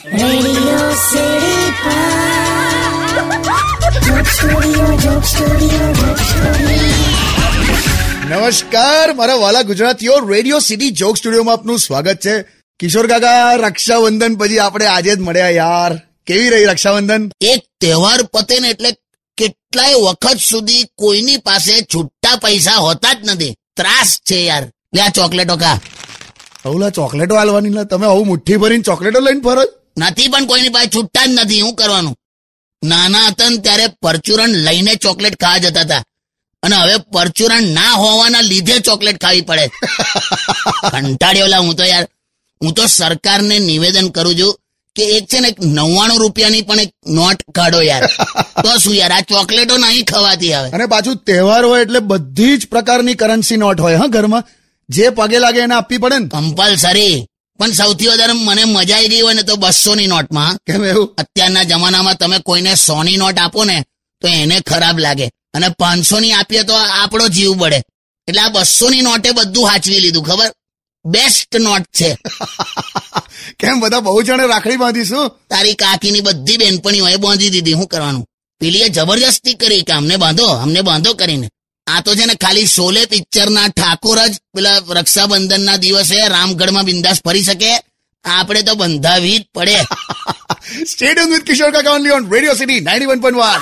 નમસ્કાર મારા વાલા ગુજરાતીઓ રેડિયો સિટી જોક સ્ટુડિયોમાં આપનું સ્વાગત છે. કિશોર કાકા રક્ષાબંધન પછી આપણે આજે જ મળ્યા યાર. કેવી રહી રક્ષાબંધન? એક તહેવાર પતે ને એટલે કેટલાય વખત સુધી કોઈની પાસે છૂટા પૈસા હોતા જ નથી. ત્રાસ છે યાર. લે આ ચોકલેટો કા. હવલા ચોકલેટો હાલવાની તમે આવું મુઠ્ઠી ભરીને ચોકલેટો લઈને ફરો? નથી પણ કોઈની પાસે છૂટતા જ નથી. શું કરવાનું? નાના હતા ત્યારે પરચુરણ લઈને ચોકલેટ ખાવા જતા હતા. અને હવે પરચુરણ ના હોવાના લીધે ચોકલેટ ખાવી પડે. કંટાળ્યો હું તો યાર હું તો સરકારને નિવેદન કરું છું કે એક છે ને એક નવ્વાણું રૂપિયાની પણ એક નોટ કાઢો યાર. તો શું યાર આ ચોકલેટો નહીં ખવાતી આવે અને પાછું તહેવાર હોય એટલે બધી જ પ્રકારની કરન્સી નોટ હોય હા ઘરમાં. જે પગે લાગે એને આપવી પડે ને. કમ્પલસરી પણ સૌથી વધારે મને મજા આવી ગઈ હોય ને તો બસો ની નોટમાં. કેમ એવું? અત્યારના જમાનામાં તમે કોઈને સો ની નોટ આપો ને તો એને ખરાબ લાગે. અને પાંચસો ની આપીએ તો આપણો જીવ બળે. એટલે આ બસો ની નોટે બધું હાચવી લીધું ખબર? બેસ્ટ નોટ છે. કેમ બધા બહુ જણે રાખડી બાંધીશું? તારી કાકીની બધી બેનપણી એ બાંધી દીધી શું કરવાનું? પેલીએ જબરજસ્તી કરી કે અમને બાંધો અમને બાંધો કરીને. તો છે ને ખાલી શોલે પિક્ચરના ઠાકોર જ પેલા રક્ષાબંધનના દિવસે રામગઢમાં બિંદાસ ફરી શકે? આપણે તો બંધાવી જ પડે. Stadium with Kishore Kaka only on radio city ninety one point one